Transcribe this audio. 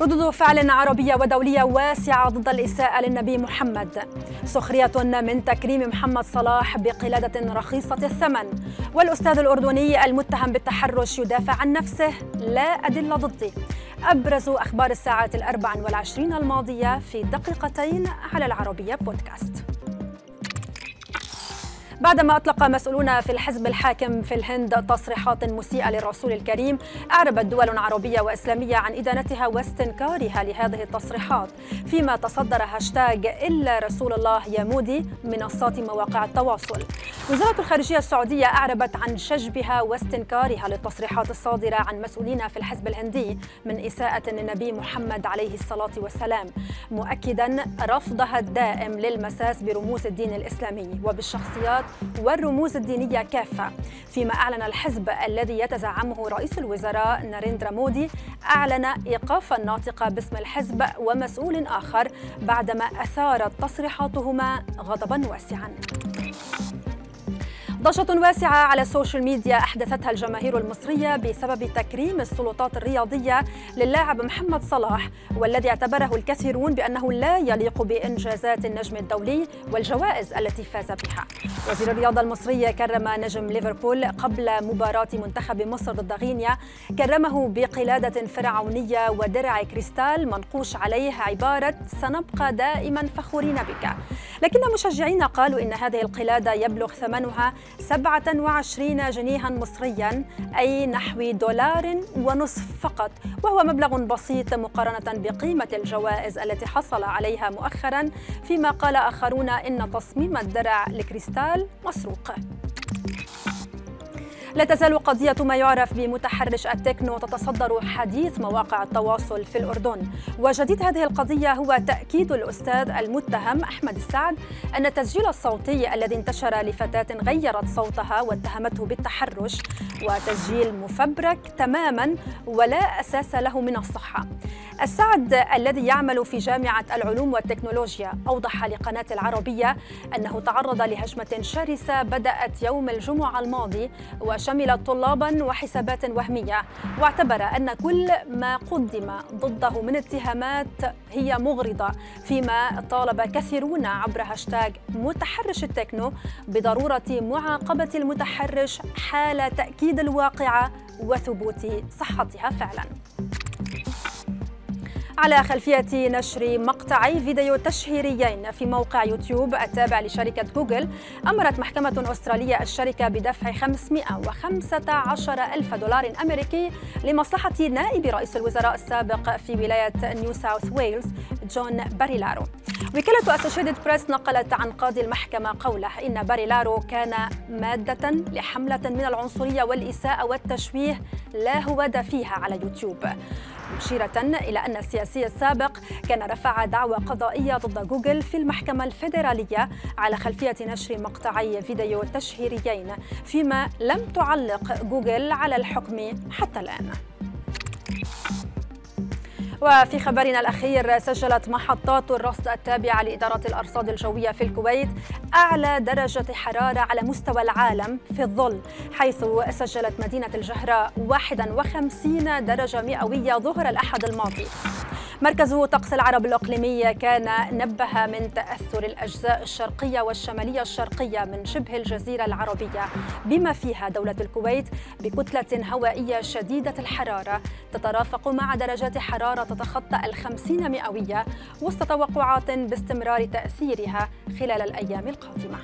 ردود فعل عربية ودولية واسعة ضد الإساءة للنبي محمد. سخرية من تكريم محمد صلاح بقلادة رخيصة الثمن. والأستاذ الأردني المتهم بالتحرش يدافع عن نفسه لا أدلة ضدي. أبرز أخبار الساعات الأربع والعشرين الماضية في دقيقتين على العربية بودكاست. بعدما أطلق مسؤولون في الحزب الحاكم في الهند تصريحات مسيئة للرسول الكريم أعربت دول عربية وإسلامية عن إدانتها واستنكارها لهذه التصريحات فيما تصدر هاشتاج إلا رسول الله يا مودي منصات مواقع التواصل. وزارة الخارجية السعودية أعربت عن شجبها واستنكارها للتصريحات الصادرة عن مسؤولين في الحزب الهندي من إساءة للنبي محمد عليه الصلاة والسلام مؤكدا رفضها الدائم للمساس برموز الدين الإسلامي وبالشخصيات والرموز الدينية كافة. فيما أعلن الحزب الذي يتزعمه رئيس الوزراء ناريندرا مودي أعلن إيقاف الناطق باسم الحزب ومسؤول آخر بعدما أثارت تصريحاتهما غضبا واسعا. ضجة واسعة على ال social media أحدثتها الجماهير المصرية بسبب تكريم السلطات الرياضية للاعب محمد صلاح والذي اعتبره الكثيرون بأنه لا يليق بإنجازات النجم الدولي والجوائز التي فاز بها. وزير الرياضة المصري كرم نجم ليفربول قبل مباراة منتخب مصر ضد غينيا. كرمه بقلادة فرعونية ودرع كريستال منقوش عليه عبارة سنبقى دائما فخورين بك لكن مشجعين قالوا إن هذه القلادة يبلغ ثمنها 27 جنيها مصريا أي نحو دولار ونصف فقط وهو مبلغ بسيط مقارنة بقيمة الجوائز التي حصل عليها مؤخرا فيما قال آخرون إن تصميم الدرع الكريستال مسروق. لا تزال قضية ما يعرف بمتحرش التكنو تتصدر حديث مواقع التواصل في الأردن. وجديد هذه القضية هو تأكيد الأستاذ المتهم أحمد السعد أن التسجيل الصوتي الذي انتشر لفتاة غيرت صوتها واتهمته بالتحرش وتسجيل مفبرك تماما ولا أساس له من الصحة. السعد الذي يعمل في جامعة العلوم والتكنولوجيا أوضح لقناة العربية أنه تعرض لهجمة شرسة بدأت يوم الجمعة الماضي وشملت طلابا وحسابات وهمية. واعتبر أن كل ما قدم ضده من اتهامات هي مغرضة فيما طالب كثيرون عبر هاشتاج متحرش التكنو بضرورة معاقبة المتحرش حال تأكيد الواقعة وثبوت صحتها فعلاً. على خلفية نشر مقطعي فيديو تشهيريين في موقع يوتيوب التابع لشركة جوجل أمرت محكمة أسترالية الشركة بدفع 515 ألف دولار أمريكي لمصلحة نائب رئيس الوزراء السابق في ولاية نيو ساوث ويلز جون باريلارو. وكالة أسوشيتد بريس نقلت عن قاضي المحكمة قوله إن باريلارو كان مادة لحملة من العنصرية والإساءة والتشويه لا هوادة فيها على يوتيوب. مشيرة إلى أن السياسي السابق كان رفع دعوى قضائية ضد جوجل في المحكمة الفيدرالية على خلفية نشر مقطعي فيديو تشهيريين فيما لم تعلق جوجل على الحكم حتى الآن. وفي خبرنا الأخير سجلت محطات الرصد التابعة لإدارة الأرصاد الجوية في الكويت أعلى درجة حرارة على مستوى العالم في الظل حيث سجلت مدينة الجهراء 51 درجة مئوية ظهر الأحد الماضي. مركز طقس العرب الإقليمي كان نبه من تأثر الأجزاء الشرقية والشمالية الشرقية من شبه الجزيرة العربية بما فيها دولة الكويت بكتلة هوائية شديدة الحرارة. تترافق مع درجات حرارة تتخطى الخمسين مئوية وسط توقعات باستمرار تأثيرها خلال الأيام القادمة.